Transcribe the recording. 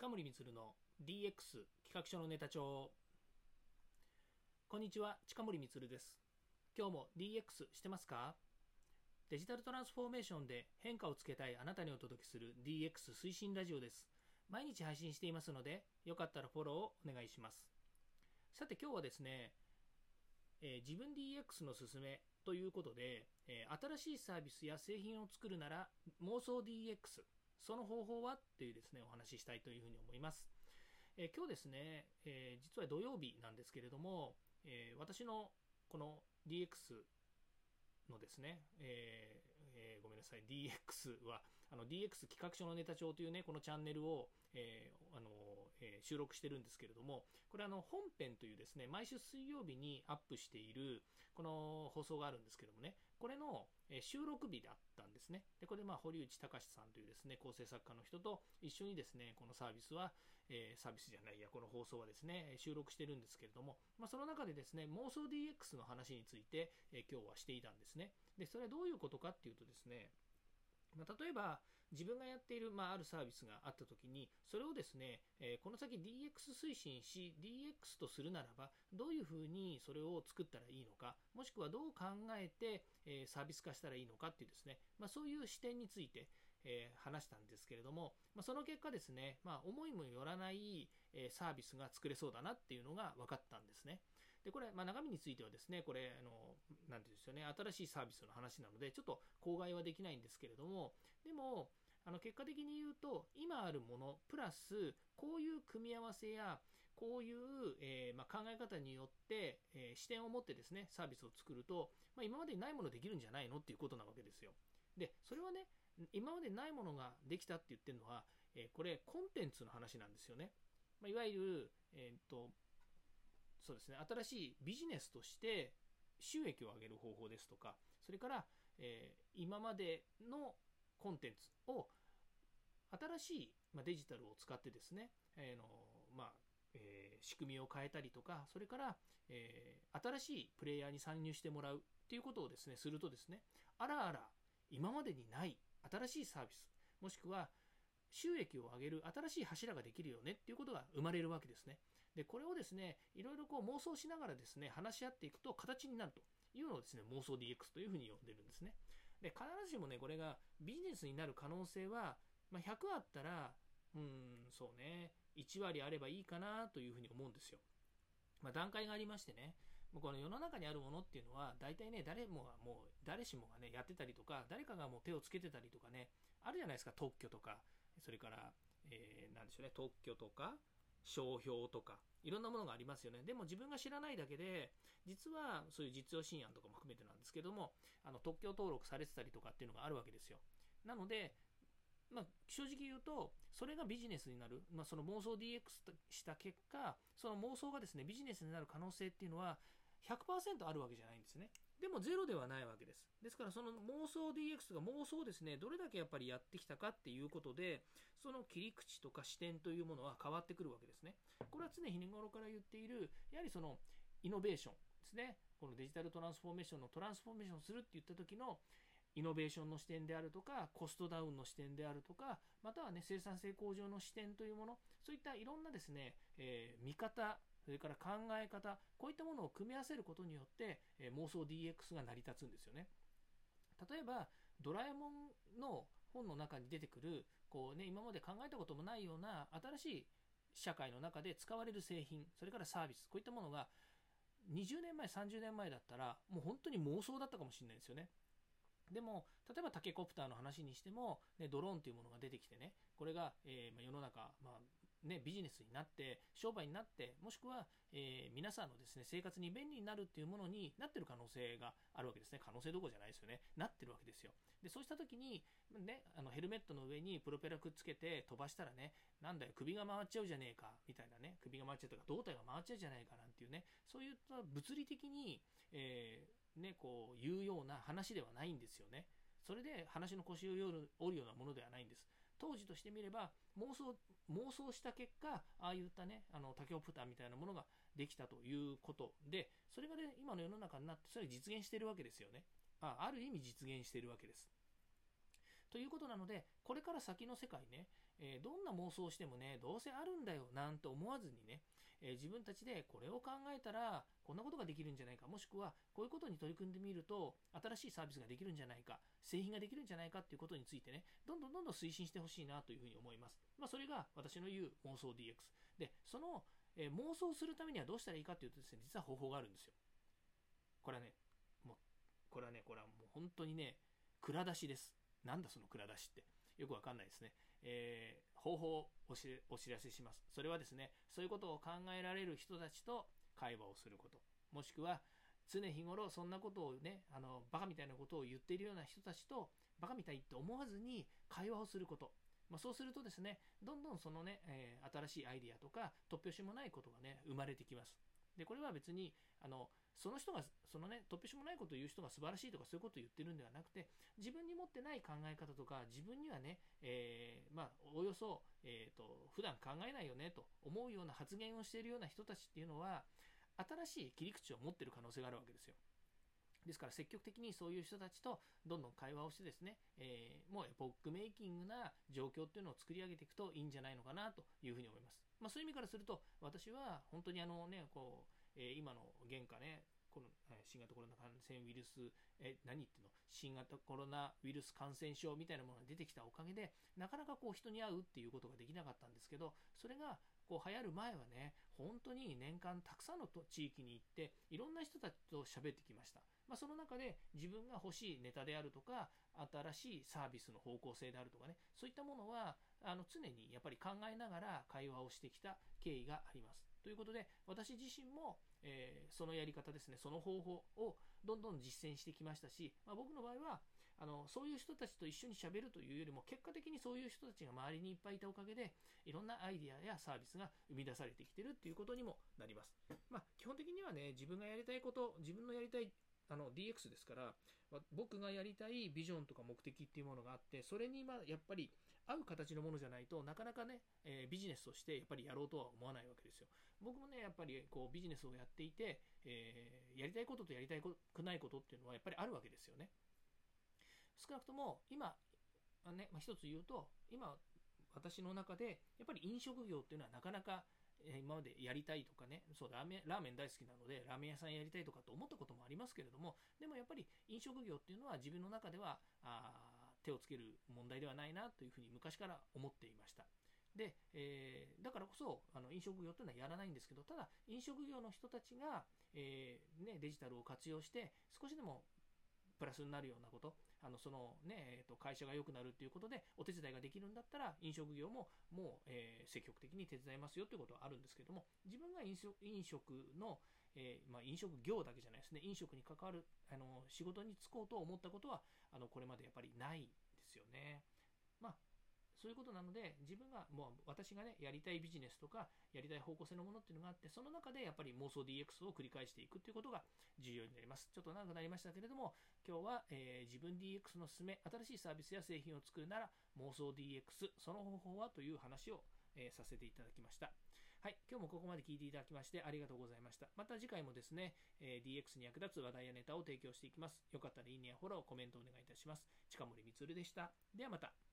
近森光の DX 企画書のネタ帳。こんにちは近森光です。今日も DX してますか？デジタルトランスフォーメーションで変化をつけたいあなたにお届けする DX 推進ラジオです。毎日配信していますのでよかったらフォローをお願いします。さて今日はですね、えー、自分 DX のすすめということで、えー、新しいサービスや製品を作るなら妄想 DX その方法はっていうですね、お話ししたいというふうに思います。えー、今日ですね、えー、実は土曜日なんですけれども、えー、私のこの DX のですね、ええー、ごめんなさい、DX は、あの DX 企画書のネタ帳というね、このチャンネルを、えー、あのえー、収録してるんですけれども、これあの本編というですね、毎週水曜日にアップしているこの放送があるんですけどもね、これの収録日だったんですね。で、これでまあ堀内隆さんというですね、構成作家の人と一緒にですね、このサービスは、えー、サービスじゃないや、この放送はですね、収録してるんですけれども、まあ、その中でですね、妄想 DX の話について、えー、今日はしていたんですね。で、それはどういうことかっていうとですね、まあ、例えば自分がやっている、まあ、あるサービスがあったときにそれをですね、えー、この先 DX 推進し DX とするならばどういうふうにそれを作ったらいいのかもしくはどう考えて、えー、サービス化したらいいのかっていうですね、まあ、そういう視点について、えー、話したんですけれども、まあ、その結果ですね、まあ、思いもよらない、え、サービスが作れそうだなっていうのが分かったんですね。で、これ、まあ、中身についてはですね、これ、あの、なんていうんですよね、新しいサービスの話なので、ちょっと口外はできないんですけれども、でも、あの結果的に言うと、今あるもの、プラス、こういう組み合わせや、こういう、えー、まあ、考え方によって、えー、視点を持ってですね、サービスを作ると、まあ、今までにないものできるんじゃないの？っていうことなわけですよ。で、それはね、今までないものができたって言ってるのは、えー、これ、コンテンツの話なんですよね。まあ、いわゆる、えっ、と、そうですね、新しいビジネスとして収益を上げる方法ですとか、それから、えー、今までのコンテンツを新しい、まあ、デジタルを使ってですね、えーのまあえー、仕組みを変えたりとか、それから、えー、新しいプレイヤーに参入してもらうっていうことをですね、するとですね、あらあら、今までにない新しいサービス、もしくは収益を上げる新しい柱ができるよねっていうことが生まれるわけですね。で、これをですね、いろいろこう妄想しながらですね、話し合っていくと形になるというのをですね、妄想 DX というふうに呼んでるんですね。で、必ずしもね、これがビジネスになる可能性は、まあ、100あったら、うん、そうね、1割あればいいかなというふうに思うんですよ。まあ、段階がありましてね、もうこの世の中にあるものっていうのは、大体ね、誰もがもう、誰しもがね、やってたりとか、誰かがもう手をつけてたりとかね、あるじゃないですか、特許とか、それから、えー、でしょうね、特許とか、商標とか、いろんなものがありますよね。でも自分が知らないだけで、実はそういう実用新案とかも含めてなんですけども、あの特許登録されてたりとかっていうのがあるわけですよ。なので、まあ、正直言うと、それがビジネスになる、まあ、その妄想 DX した結果、その妄想がですね、ビジネスになる可能性っていうのは100%あるわけじゃないんですね。でもゼロではないわけです。ですからその妄想 DX が妄想ですね、どれだけやっぱりやってきたかっていうことで、その切り口とか視点というものは変わってくるわけですね。これは常日頃から言っている、やはりそのイノベーションですね。このデジタルトランスフォーメーションのトランスフォーメーションするって言った時のイノベーションの視点であるとか、コストダウンの視点であるとか、またはね、生産性向上の視点というもの、そういったいろんなですね、えー、見方、それから考え方、こういったものを組み合わせることによって、え、妄想 DX が成り立つんですよね。例えば、ドラえもんの本の中に出てくる、こうね、今まで考えたこともないような新しい社会の中で使われる製品、それからサービス、こういったものが20年前、30年前だったら、もう本当に妄想だったかもしれないですよね。でも、例えばタケコプターの話にしても、ね、ドローンというものが出てきてね、これが、えー、まあ、世の中、まあ、ね、ビジネスになって、商売になって、もしくは、えー、皆さんのですね、生活に便利になるっていうものになってる可能性があるわけですね。可能性どころじゃないですよね。なってるわけですよ。で、そうした時に、ね、あの、ヘルメットの上にプロペラくっつけて飛ばしたらね、なんだよ、首が回っちゃうじゃねえか、みたいなね、首が回っちゃうとか、胴体が回っちゃうじゃないかなんていうね、そういった物理的に、えー、ね、こう、言うような話ではないんですよね。それで話の腰を折るようなものではないんです。当時としてみれば妄想妄想した結果ああいったねあのタケオプターみたいなものができたということでそれがね今の世の中になってそれが実現しているわけですよね。あある意味実現しているわけです。ということなのでこれから先の世界ね、えー、どんな妄想をしてもね、どうせあるんだよ、なんて思わずにね、えー、自分たちでこれを考えたら、こんなことができるんじゃないか、もしくは、こういうことに取り組んでみると、新しいサービスができるんじゃないか、製品ができるんじゃないかっていうことについてね、どんどんどんどん推進してほしいなというふうに思います。まあ、それが私の言う妄想 DX。で、その、えー、妄想するためにはどうしたらいいかっていうとですね、実は方法があるんですよ。これはね、もう、これはね、これはもう本当にね、蔵出しです。なんだその蔵出しって。よくわかんないですね。えー、方法をお知らせします。それはですね、そういうことを考えられる人たちと会話をすること。もしくは、常日頃そんなことをね、あの、バカみたいなことを言っているような人たちと、バカみたいって思わずに会話をすること。まあ、そうするとですね、どんどんそのね、えー、新しいアイディアとか、突拍子もないことがね、生まれてきます。で、これは別に、あの、その人が、そのね、突拍子もないことを言う人が素晴らしいとかそういうことを言ってるんではなくて、自分に持ってない考え方とか、自分にはね、えー、まあ、およそ、えっ、ー、と、普段考えないよねと思うような発言をしているような人たちっていうのは、新しい切り口を持ってる可能性があるわけですよ。ですから積極的にそういう人たちとどんどん会話をしてですね、えー、もうエポックメイキングな状況っていうのを作り上げていくといいんじゃないのかなというふうに思います。まあ、そういう意味からすると、私は本当にあのね、こう、えー、今の現下ね、この新型コロナ感染ウイルス、え、何言ってんの？新型コロナウイルス感染症みたいなものが出てきたおかげで、なかなかこう人に会うっていうことができなかったんですけど、それがこう流行る前はね、本当に年間たくさんの地域に行って、いろんな人たちと喋ってきました。まあ、その中で自分が欲しいネタであるとか、新しいサービスの方向性であるとかね、そういったものは、あの常にやっぱり考えながら会話をしてきた経緯があります。ということで、私自身も、えー、そのやり方ですね、その方法をどんどん実践してきましたし、まあ、僕の場合は、あの、そういう人たちと一緒に喋るというよりも、結果的にそういう人たちが周りにいっぱいいたおかげで、いろんなアイディアやサービスが生み出されてきてるっていうことにもなります。まあ、基本的にはね、自分がやりたいこと、自分のやりたいあの DX ですから、僕がやりたいビジョンとか目的っていうものがあって、それにまやっぱり合う形のものじゃないとなかなかね、えー、ビジネスとしてやっぱりやろうとは思わないわけですよ。僕もね、やっぱりこうビジネスをやっていて、えー、やりたいこととやりたくないことっていうのはやっぱりあるわけですよね。少なくとも今、ね、まあ、一つ言うと、今私の中でやっぱり飲食業っていうのはなかなか今までやりたいとかね、そうラーメン、ラーメン大好きなので、ラーメン屋さんやりたいとかと思ったこともありますけれども、でもやっぱり飲食業っていうのは自分の中では、あ手をつける問題ではないなというふうに昔から思っていました。で、えー、だからこそあの飲食業というのはやらないんですけど、ただ飲食業の人たちが、えーね、デジタルを活用して少しでもプラスになるようなこと、あのそのね、えー、と会社が良くなるっていうことでお手伝いができるんだったら飲食業ももう、えー、積極的に手伝いますよということはあるんですけども、自分が飲食飲食の、えー、まあ、飲食業だけじゃないですね、飲食に関わるあの仕事に就こうと思ったことは、あのこれまでやっぱりないですよね。まあそういうことなので、自分が、もう私がね、やりたいビジネスとか、やりたい方向性のものっていうのがあって、その中でやっぱり妄想 DX を繰り返していくっていうことが重要になります。ちょっと長くなりましたけれども、今日は、えー、自分 DX のすすめ、新しいサービスや製品を作るなら妄想 DX、その方法はという話を、えー、させていただきました。はい、今日もここまで聞いていただきましてありがとうございました。また次回もですね、えー、DX に役立つ話題やネタを提供していきます。よかったらいいねやフォロー、コメントお願いいたします。近森光でした。ではまた。